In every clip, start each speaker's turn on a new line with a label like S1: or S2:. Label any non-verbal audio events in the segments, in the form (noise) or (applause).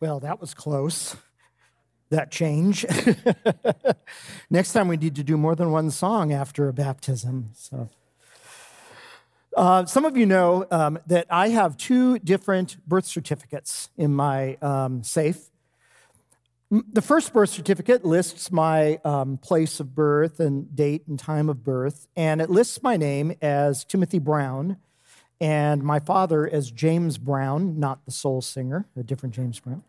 S1: Well, that was close. (laughs) That change. (laughs) Next time we need to do more than one song after a baptism. So, uh, some of you know um, that I have two different birth certificates in my um, safe. The first birth certificate lists my um, place of birth and date and time of birth, and it lists my name as Timothy Brown and my father as James Brown, not the soul singer, a different James Brown.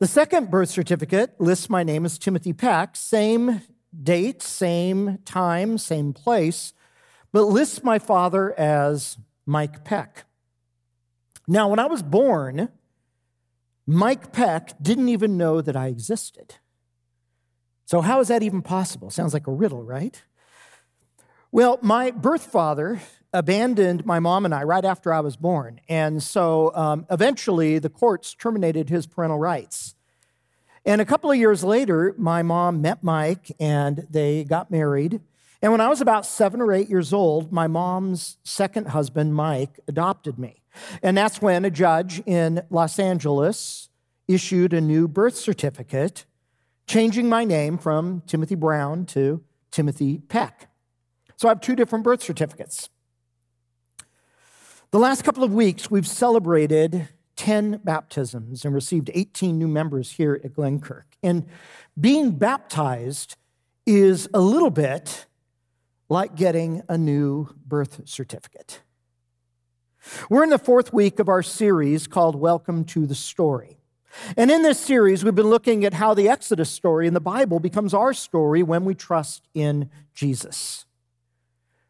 S1: The second birth certificate lists my name as Timothy Peck, same date, same time, same place, but lists my father as Mike Peck. Now, when I was born, Mike Peck didn't even know that I existed. So, how is that even possible? Sounds like a riddle, right? Well, my birth father abandoned my mom and I right after I was born. And so um, eventually the courts terminated his parental rights. And a couple of years later, my mom met Mike and they got married. And when I was about seven or eight years old, my mom's second husband, Mike, adopted me. And that's when a judge in Los Angeles issued a new birth certificate, changing my name from Timothy Brown to Timothy Peck. So I have two different birth certificates. The last couple of weeks, we've celebrated 10 baptisms and received 18 new members here at Glenkirk. And being baptized is a little bit like getting a new birth certificate. We're in the fourth week of our series called Welcome to the Story. And in this series, we've been looking at how the Exodus story in the Bible becomes our story when we trust in Jesus.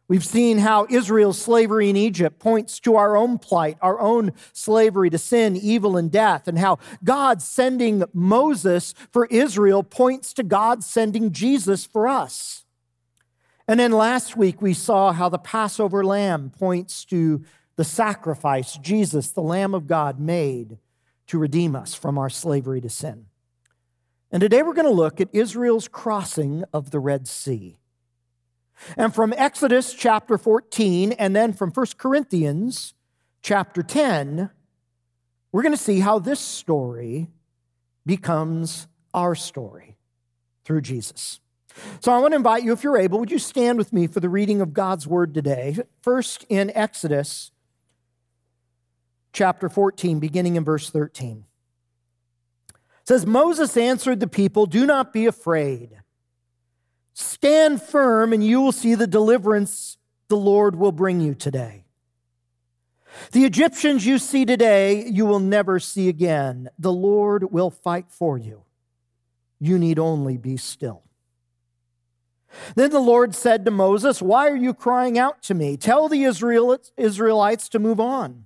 S1: We've seen how Israel's slavery in Egypt points to our own plight, our own slavery to sin, evil, and death, and how God sending Moses for Israel points to God sending Jesus for us. And then last week we saw how the Passover lamb points to the sacrifice Jesus, the Lamb of God, made to redeem us from our slavery to sin. And today we're going to look at Israel's crossing of the Red Sea. And from Exodus chapter 14 and then from 1 Corinthians chapter 10, we're going to see how this story becomes our story through Jesus. So I want to invite you, if you're able, would you stand with me for the reading of God's word today? First in Exodus chapter 14, beginning in verse 13. It says, Moses answered the people, Do not be afraid. Stand firm, and you will see the deliverance the Lord will bring you today. The Egyptians you see today, you will never see again. The Lord will fight for you. You need only be still. Then the Lord said to Moses, Why are you crying out to me? Tell the Israelites to move on.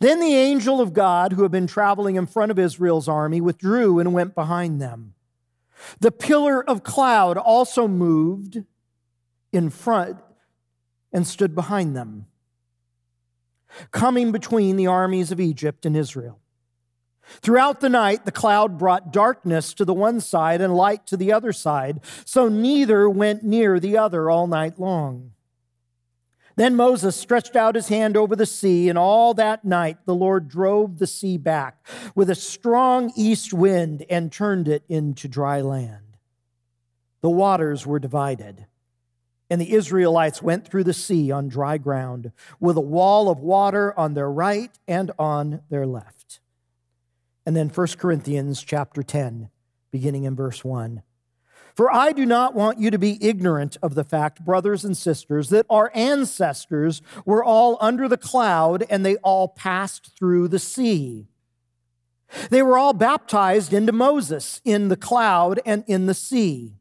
S1: Then the angel of God, who had been traveling in front of Israel's army, withdrew and went behind them. The pillar of cloud also moved in front and stood behind them, coming between the armies of Egypt and Israel. Throughout the night, the cloud brought darkness to the one side and light to the other side, so neither went near the other all night long. Then Moses stretched out his hand over the sea, and all that night the Lord drove the sea back with a strong east wind and turned it into dry land. The waters were divided, and the Israelites went through the sea on dry ground with a wall of water on their right and on their left. And then 1 Corinthians chapter 10, beginning in verse 1. For I do not want you to be ignorant of the fact, brothers and sisters, that our ancestors were all under the cloud and they all passed through the sea. They were all baptized into Moses in the cloud and in the sea.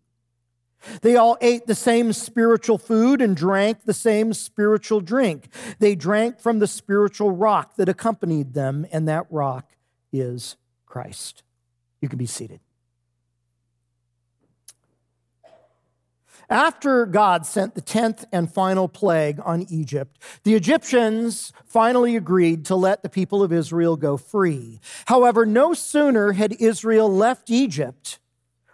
S1: They all ate the same spiritual food and drank the same spiritual drink. They drank from the spiritual rock that accompanied them, and that rock is Christ. You can be seated. After God sent the 10th and final plague on Egypt, the Egyptians finally agreed to let the people of Israel go free. However, no sooner had Israel left Egypt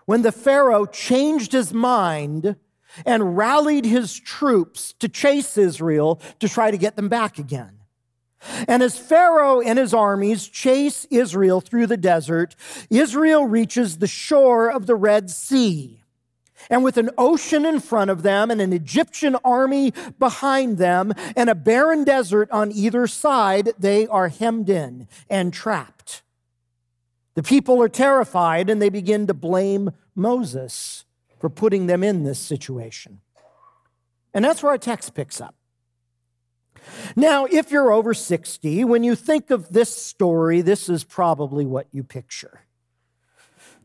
S1: when the Pharaoh changed his mind and rallied his troops to chase Israel to try to get them back again. And as Pharaoh and his armies chase Israel through the desert, Israel reaches the shore of the Red Sea. And with an ocean in front of them and an Egyptian army behind them and a barren desert on either side, they are hemmed in and trapped. The people are terrified and they begin to blame Moses for putting them in this situation. And that's where our text picks up. Now, if you're over 60, when you think of this story, this is probably what you picture.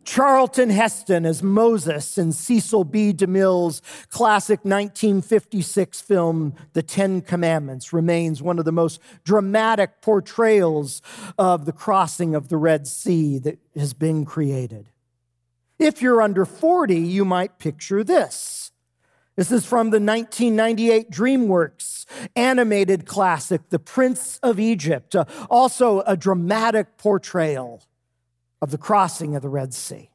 S1: Charlton Heston as Moses in Cecil B. DeMille's classic 1956 film, The Ten Commandments, remains one of the most dramatic portrayals of the crossing of the Red Sea that has been created. If you're under 40, you might picture this. This is from the 1998 DreamWorks animated classic, The Prince of Egypt, uh, also a dramatic portrayal of the crossing of the Red Sea.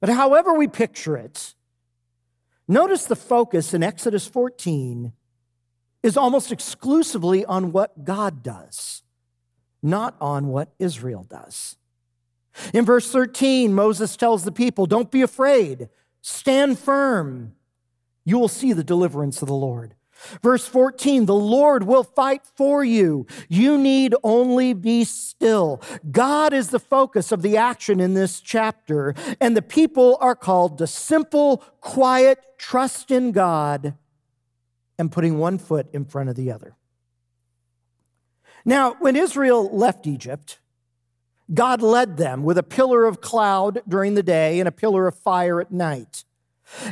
S1: But however we picture it, notice the focus in Exodus 14 is almost exclusively on what God does, not on what Israel does. In verse 13, Moses tells the people, Don't be afraid, stand firm. You will see the deliverance of the Lord. Verse 14, the Lord will fight for you. You need only be still. God is the focus of the action in this chapter, and the people are called to simple, quiet trust in God and putting one foot in front of the other. Now, when Israel left Egypt, God led them with a pillar of cloud during the day and a pillar of fire at night.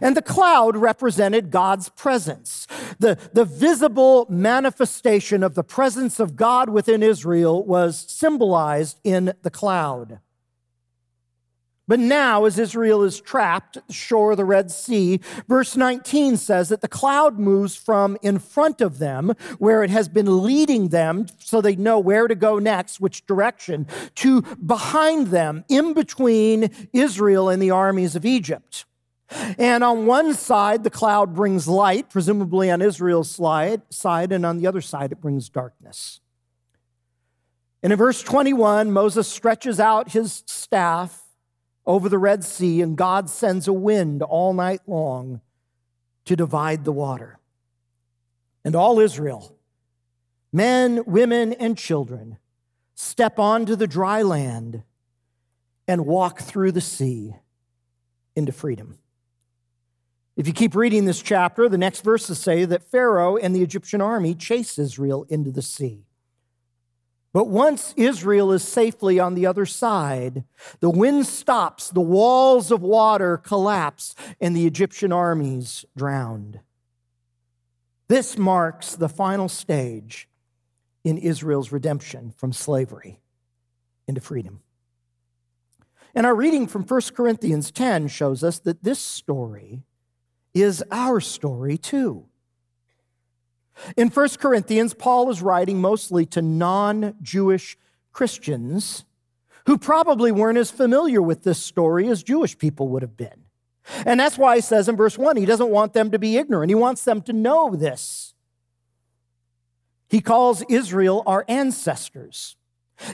S1: And the cloud represented God's presence. The, the visible manifestation of the presence of God within Israel was symbolized in the cloud. But now, as Israel is trapped at the shore of the Red Sea, verse 19 says that the cloud moves from in front of them, where it has been leading them so they know where to go next, which direction, to behind them, in between Israel and the armies of Egypt. And on one side, the cloud brings light, presumably on Israel's side, and on the other side, it brings darkness. And in verse 21, Moses stretches out his staff over the Red Sea, and God sends a wind all night long to divide the water. And all Israel, men, women, and children, step onto the dry land and walk through the sea into freedom. If you keep reading this chapter, the next verses say that Pharaoh and the Egyptian army chase Israel into the sea. But once Israel is safely on the other side, the wind stops, the walls of water collapse, and the Egyptian armies drowned. This marks the final stage in Israel's redemption from slavery into freedom. And our reading from 1 Corinthians 10 shows us that this story is our story too. In 1 Corinthians, Paul is writing mostly to non Jewish Christians who probably weren't as familiar with this story as Jewish people would have been. And that's why he says in verse 1 he doesn't want them to be ignorant, he wants them to know this. He calls Israel our ancestors.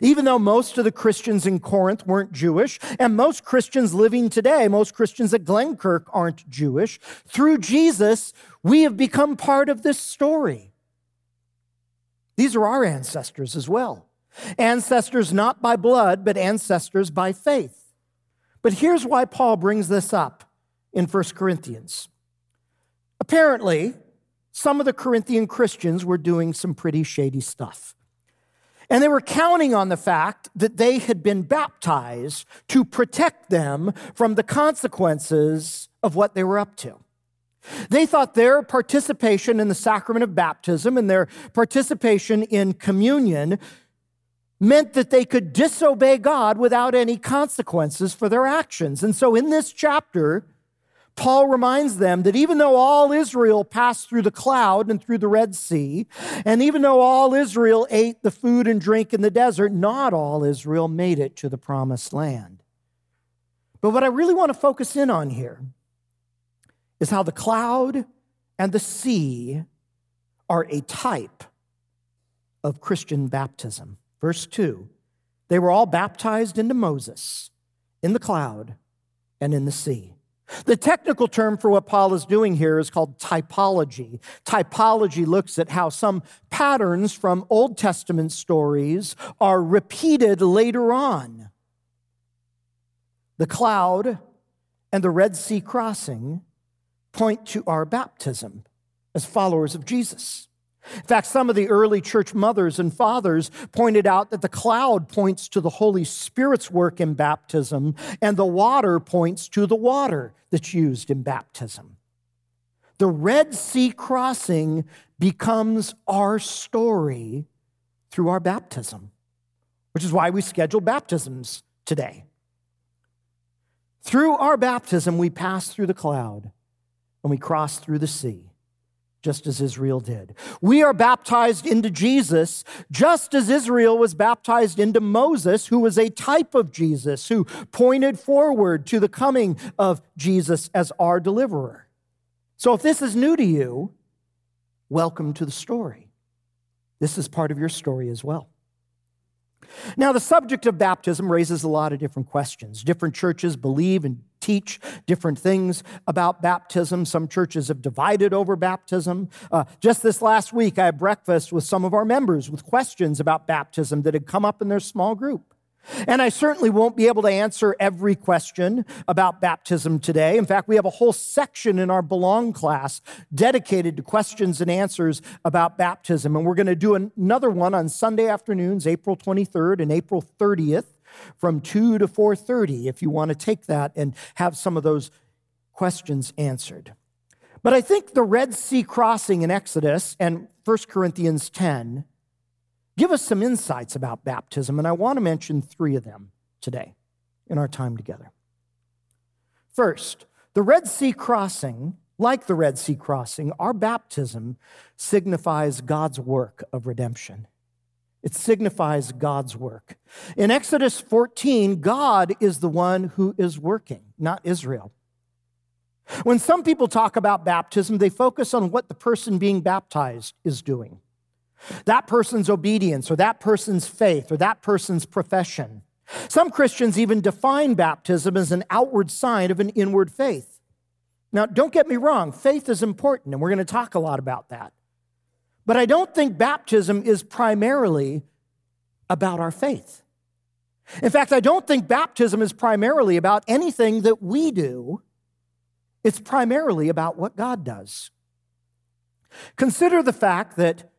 S1: Even though most of the Christians in Corinth weren't Jewish, and most Christians living today, most Christians at Glenkirk aren't Jewish, through Jesus, we have become part of this story. These are our ancestors as well. Ancestors not by blood, but ancestors by faith. But here's why Paul brings this up in 1 Corinthians. Apparently, some of the Corinthian Christians were doing some pretty shady stuff. And they were counting on the fact that they had been baptized to protect them from the consequences of what they were up to. They thought their participation in the sacrament of baptism and their participation in communion meant that they could disobey God without any consequences for their actions. And so in this chapter, Paul reminds them that even though all Israel passed through the cloud and through the Red Sea, and even though all Israel ate the food and drink in the desert, not all Israel made it to the promised land. But what I really want to focus in on here is how the cloud and the sea are a type of Christian baptism. Verse 2 They were all baptized into Moses in the cloud and in the sea. The technical term for what Paul is doing here is called typology. Typology looks at how some patterns from Old Testament stories are repeated later on. The cloud and the Red Sea crossing point to our baptism as followers of Jesus. In fact, some of the early church mothers and fathers pointed out that the cloud points to the Holy Spirit's work in baptism, and the water points to the water that's used in baptism. The Red Sea crossing becomes our story through our baptism, which is why we schedule baptisms today. Through our baptism, we pass through the cloud and we cross through the sea just as Israel did. We are baptized into Jesus just as Israel was baptized into Moses, who was a type of Jesus, who pointed forward to the coming of Jesus as our deliverer. So if this is new to you, welcome to the story. This is part of your story as well. Now, the subject of baptism raises a lot of different questions. Different churches believe and teach different things about baptism. Some churches have divided over baptism. Uh, just this last week, I had breakfast with some of our members with questions about baptism that had come up in their small group. And I certainly won't be able to answer every question about baptism today. In fact, we have a whole section in our Belong class dedicated to questions and answers about baptism. And we're going to do another one on Sunday afternoons, April 23rd and April 30th from 2 to 4:30 if you want to take that and have some of those questions answered. But I think the Red Sea crossing in Exodus and 1 Corinthians 10 give us some insights about baptism, and I want to mention three of them today in our time together. First, the Red Sea crossing, like the Red Sea crossing, our baptism signifies God's work of redemption. It signifies God's work. In Exodus 14, God is the one who is working, not Israel. When some people talk about baptism, they focus on what the person being baptized is doing that person's obedience, or that person's faith, or that person's profession. Some Christians even define baptism as an outward sign of an inward faith. Now, don't get me wrong, faith is important, and we're going to talk a lot about that. But I don't think baptism is primarily about our faith. In fact, I don't think baptism is primarily about anything that we do. It's primarily about what God does. Consider the fact that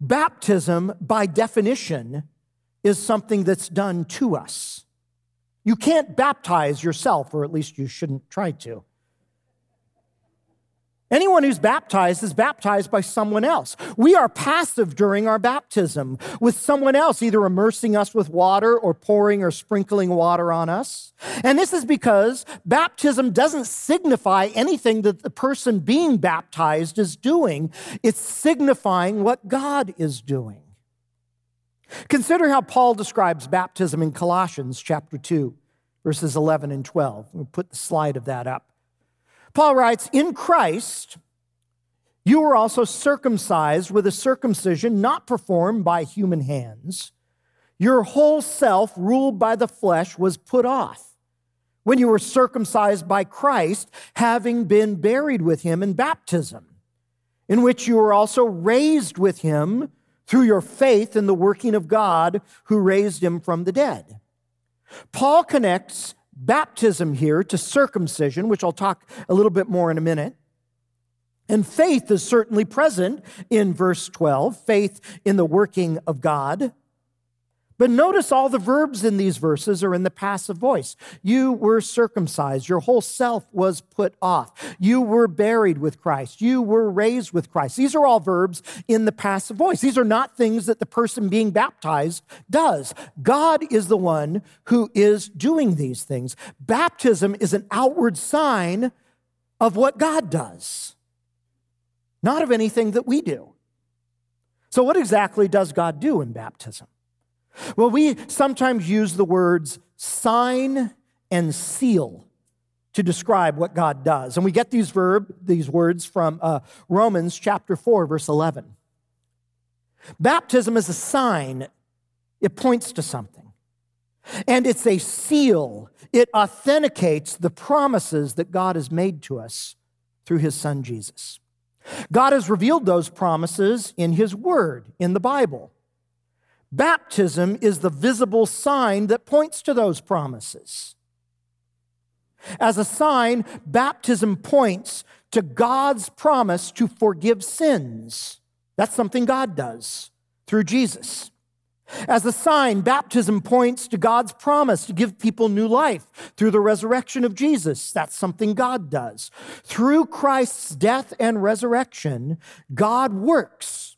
S1: Baptism, by definition, is something that's done to us. You can't baptize yourself, or at least you shouldn't try to. Anyone who's baptized is baptized by someone else. We are passive during our baptism with someone else either immersing us with water or pouring or sprinkling water on us. And this is because baptism doesn't signify anything that the person being baptized is doing, it's signifying what God is doing. Consider how Paul describes baptism in Colossians chapter 2, verses 11 and 12. We'll put the slide of that up. Paul writes, In Christ, you were also circumcised with a circumcision not performed by human hands. Your whole self, ruled by the flesh, was put off when you were circumcised by Christ, having been buried with him in baptism, in which you were also raised with him through your faith in the working of God who raised him from the dead. Paul connects baptism here to circumcision, which I'll talk a little bit more in a minute. And faith is certainly present in verse 12, faith in the working of God. But notice all the verbs in these verses are in the passive voice. You were circumcised. Your whole self was put off. You were buried with Christ. You were raised with Christ. These are all verbs in the passive voice. These are not things that the person being baptized does. God is the one who is doing these things. Baptism is an outward sign of what God does, not of anything that we do. So, what exactly does God do in baptism? Well, we sometimes use the words sign and seal to describe what God does. And we get these verb, these words from uh, Romans chapter 4, verse 11. Baptism is a sign, it points to something. And it's a seal, it authenticates the promises that God has made to us through his son Jesus. God has revealed those promises in his word, in the Bible. Baptism is the visible sign that points to those promises. As a sign, baptism points to God's promise to forgive sins. That's something God does through Jesus. As a sign, baptism points to God's promise to give people new life through the resurrection of Jesus. That's something God does. Through Christ's death and resurrection, God works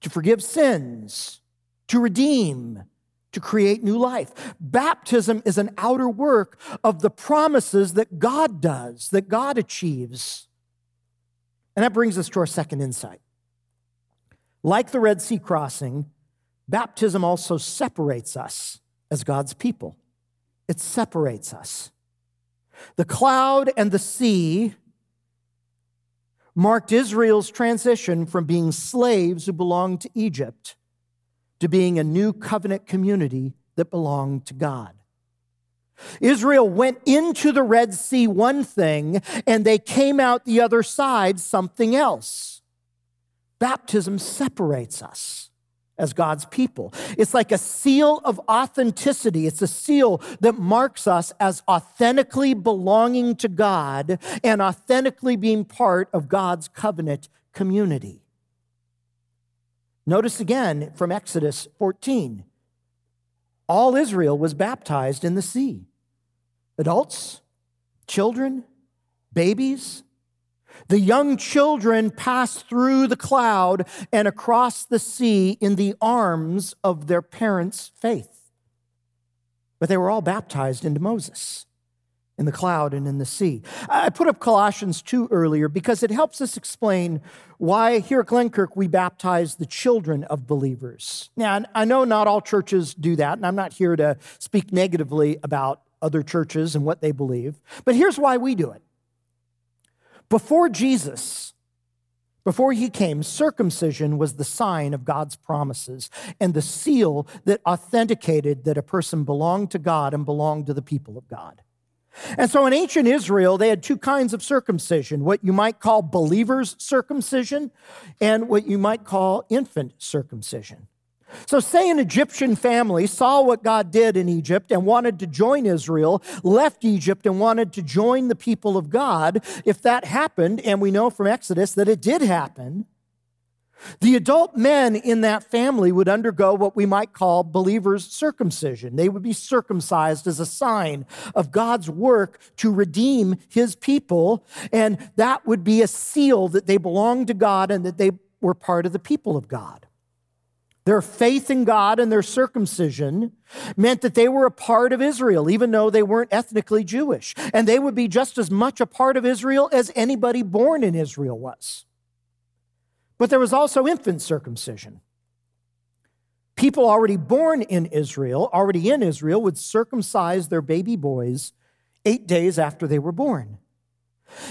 S1: to forgive sins to redeem, to create new life. Baptism is an outer work of the promises that God does, that God achieves. And that brings us to our second insight. Like the Red Sea crossing, baptism also separates us as God's people. It separates us. The cloud and the sea marked Israel's transition from being slaves who belonged to Egypt to being a new covenant community that belonged to God. Israel went into the Red Sea one thing, and they came out the other side something else. Baptism separates us as God's people. It's like a seal of authenticity. It's a seal that marks us as authentically belonging to God and authentically being part of God's covenant community. Notice again from Exodus 14 all Israel was baptized in the sea adults, children, babies. The young children passed through the cloud and across the sea in the arms of their parents' faith. But they were all baptized into Moses in the cloud and in the sea. I put up Colossians 2 earlier because it helps us explain why here at Glenkirk we baptize the children of believers. Now, I know not all churches do that, and I'm not here to speak negatively about other churches and what they believe, but here's why we do it. Before Jesus, before he came, circumcision was the sign of God's promises and the seal that authenticated that a person belonged to God and belonged to the people of God. And so in ancient Israel, they had two kinds of circumcision what you might call believer's circumcision and what you might call infant circumcision. So, say an Egyptian family saw what God did in Egypt and wanted to join Israel, left Egypt and wanted to join the people of God. If that happened, and we know from Exodus that it did happen, the adult men in that family would undergo what we might call believers' circumcision. They would be circumcised as a sign of God's work to redeem his people, and that would be a seal that they belonged to God and that they were part of the people of God. Their faith in God and their circumcision meant that they were a part of Israel, even though they weren't ethnically Jewish. And they would be just as much a part of Israel as anybody born in Israel was. But there was also infant circumcision. People already born in Israel, already in Israel, would circumcise their baby boys eight days after they were born.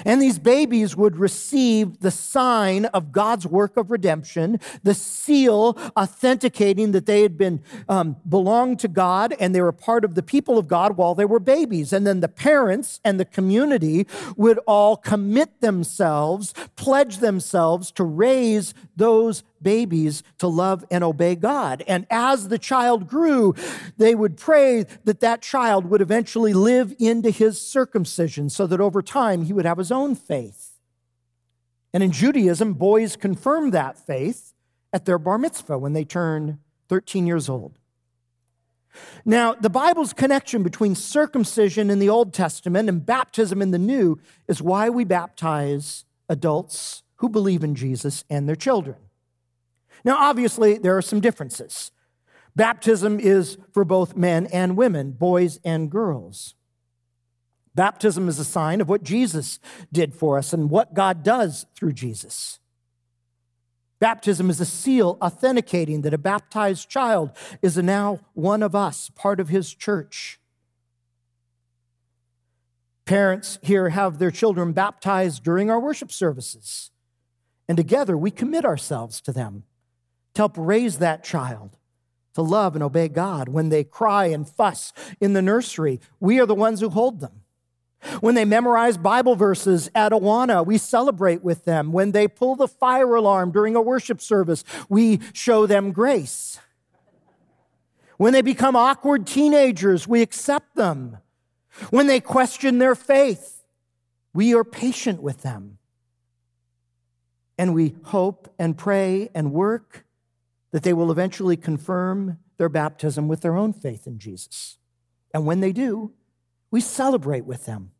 S1: And these babies would receive the sign of God's work of redemption, the seal authenticating that they had been um, belonged to God and they were part of the people of God while they were babies. And then the parents and the community would all commit themselves, pledge themselves to raise those babies to love and obey God. And as the child grew, they would pray that that child would eventually live into his circumcision so that over time he would have his own faith. And in Judaism, boys confirm that faith at their bar mitzvah when they turn 13 years old. Now, the Bible's connection between circumcision in the Old Testament and baptism in the New is why we baptize adults who believe in Jesus and their children. Now, obviously, there are some differences. Baptism is for both men and women, boys and girls. Baptism is a sign of what Jesus did for us and what God does through Jesus. Baptism is a seal authenticating that a baptized child is now one of us, part of his church. Parents here have their children baptized during our worship services, and together we commit ourselves to them to help raise that child to love and obey God. When they cry and fuss in the nursery, we are the ones who hold them. When they memorize Bible verses at Awana, we celebrate with them. When they pull the fire alarm during a worship service, we show them grace. When they become awkward teenagers, we accept them. When they question their faith, we are patient with them. And we hope and pray and work that they will eventually confirm their baptism with their own faith in Jesus. And when they do, we celebrate with them.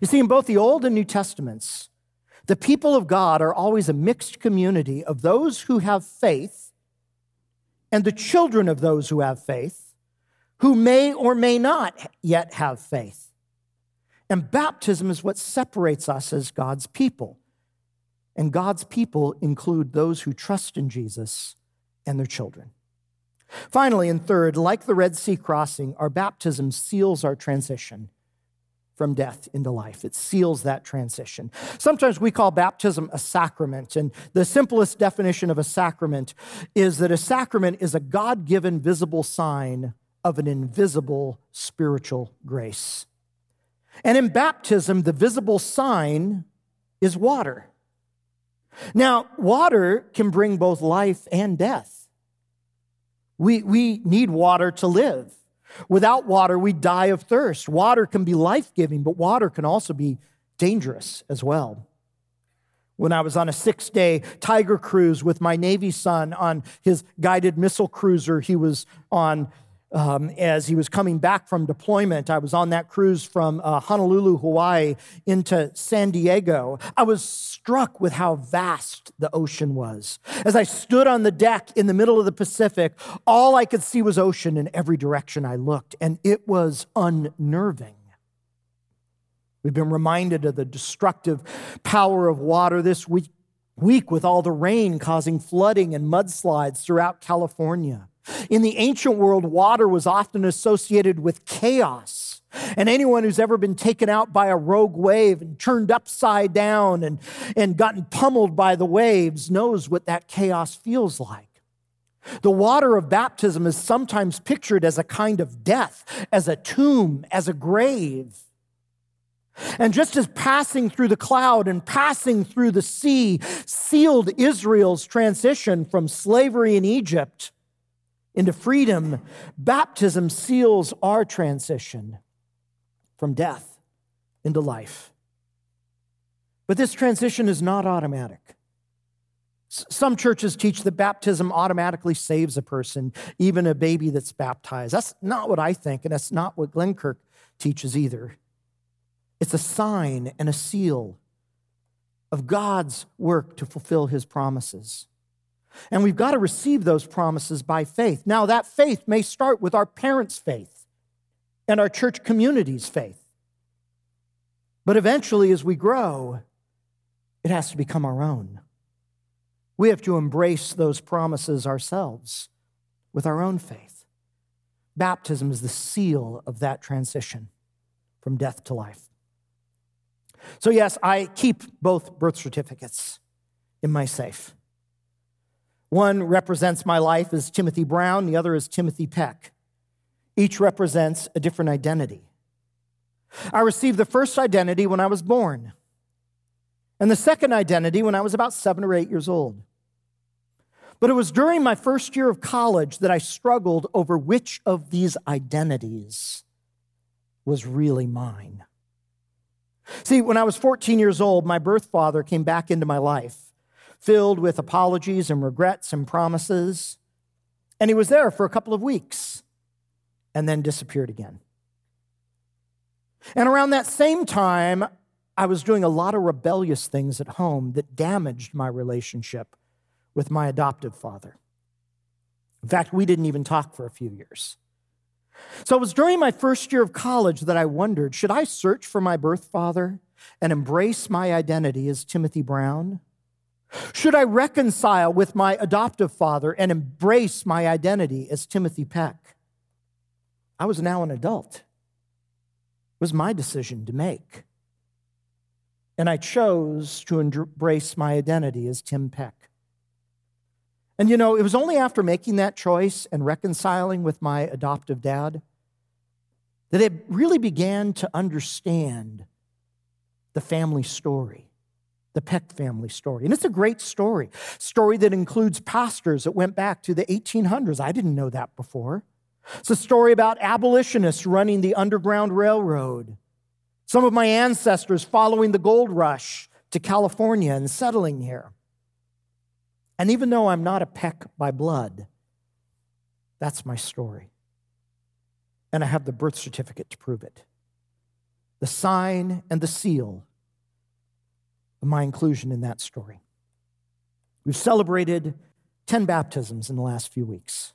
S1: You see, in both the Old and New Testaments, the people of God are always a mixed community of those who have faith and the children of those who have faith who may or may not yet have faith. And baptism is what separates us as God's people. And God's people include those who trust in Jesus and their children. Finally, and third, like the Red Sea crossing, our baptism seals our transition from death into life. It seals that transition. Sometimes we call baptism a sacrament, and the simplest definition of a sacrament is that a sacrament is a God given visible sign of an invisible spiritual grace. And in baptism, the visible sign is water. Now, water can bring both life and death. We, we need water to live. Without water, we die of thirst. Water can be life giving, but water can also be dangerous as well. When I was on a six day Tiger cruise with my Navy son on his guided missile cruiser, he was on um, as he was coming back from deployment. I was on that cruise from uh, Honolulu, Hawaii, into San Diego. I was struck with how vast the ocean was. As I stood on the deck in the middle of the Pacific, all I could see was ocean in every direction I looked, and it was unnerving. We've been reminded of the destructive power of water this week, week with all the rain causing flooding and mudslides throughout California. In the ancient world, water was often associated with chaos. And anyone who's ever been taken out by a rogue wave and turned upside down and, and gotten pummeled by the waves knows what that chaos feels like. The water of baptism is sometimes pictured as a kind of death, as a tomb, as a grave. And just as passing through the cloud and passing through the sea sealed Israel's transition from slavery in Egypt into freedom, baptism seals our transition from death into life. But this transition is not automatic. Some churches teach that baptism automatically saves a person, even a baby that's baptized. That's not what I think, and that's not what Glenkirk teaches either. It's a sign and a seal of God's work to fulfill his promises. And we've got to receive those promises by faith. Now, that faith may start with our parents' faith and our church community's faith. But eventually, as we grow, it has to become our own. We have to embrace those promises ourselves with our own faith. Baptism is the seal of that transition from death to life. So, yes, I keep both birth certificates in my safe. One represents my life as Timothy Brown, the other is Timothy Peck. Each represents a different identity. I received the first identity when I was born, and the second identity when I was about seven or eight years old. But it was during my first year of college that I struggled over which of these identities was really mine. See, when I was 14 years old, my birth father came back into my life filled with apologies and regrets and promises. And he was there for a couple of weeks and then disappeared again. And around that same time, I was doing a lot of rebellious things at home that damaged my relationship with my adoptive father. In fact, we didn't even talk for a few years. So it was during my first year of college that I wondered should I search for my birth father and embrace my identity as Timothy Brown? Should I reconcile with my adoptive father and embrace my identity as Timothy Peck? I was now an adult. It was my decision to make. And I chose to embrace my identity as Tim Peck. And you know, it was only after making that choice and reconciling with my adoptive dad that I really began to understand the family story, the Peck family story. And it's a great story, story that includes pastors that went back to the 1800s. I didn't know that before. It's a story about abolitionists running the Underground Railroad, some of my ancestors following the gold rush to California and settling here. And even though I'm not a Peck by blood, that's my story. And I have the birth certificate to prove it. The sign and the seal of my inclusion in that story. We've celebrated 10 baptisms in the last few weeks.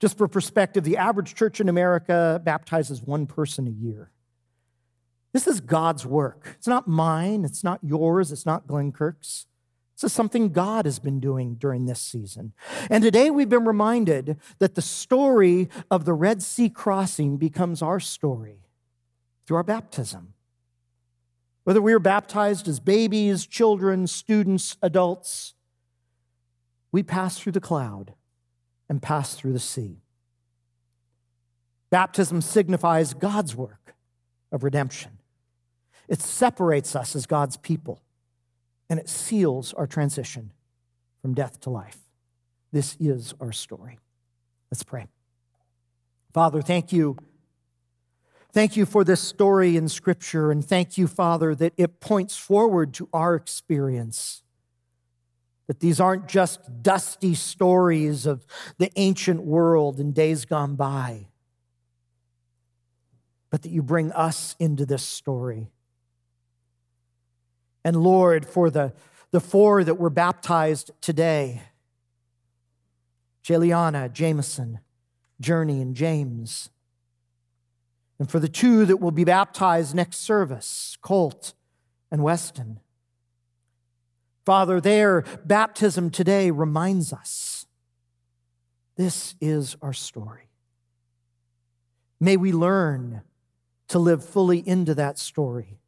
S1: Just for perspective, the average church in America baptizes one person a year. This is God's work. It's not mine, it's not yours, it's not Glenkirk's. This is something God has been doing during this season. And today we've been reminded that the story of the Red Sea crossing becomes our story through our baptism. Whether we were baptized as babies, children, students, adults, we pass through the cloud and pass through the sea. Baptism signifies God's work of redemption. It separates us as God's people and it seals our transition from death to life. This is our story. Let's pray. Father, thank you. Thank you for this story in Scripture, and thank you, Father, that it points forward to our experience. That these aren't just dusty stories of the ancient world in days gone by, but that you bring us into this story and Lord, for the, the four that were baptized today Jeliana, Jameson, Journey, and James. And for the two that will be baptized next service, Colt and Weston. Father, their baptism today reminds us this is our story. May we learn to live fully into that story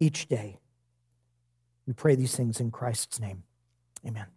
S1: each day. We pray these things in Christ's name. Amen.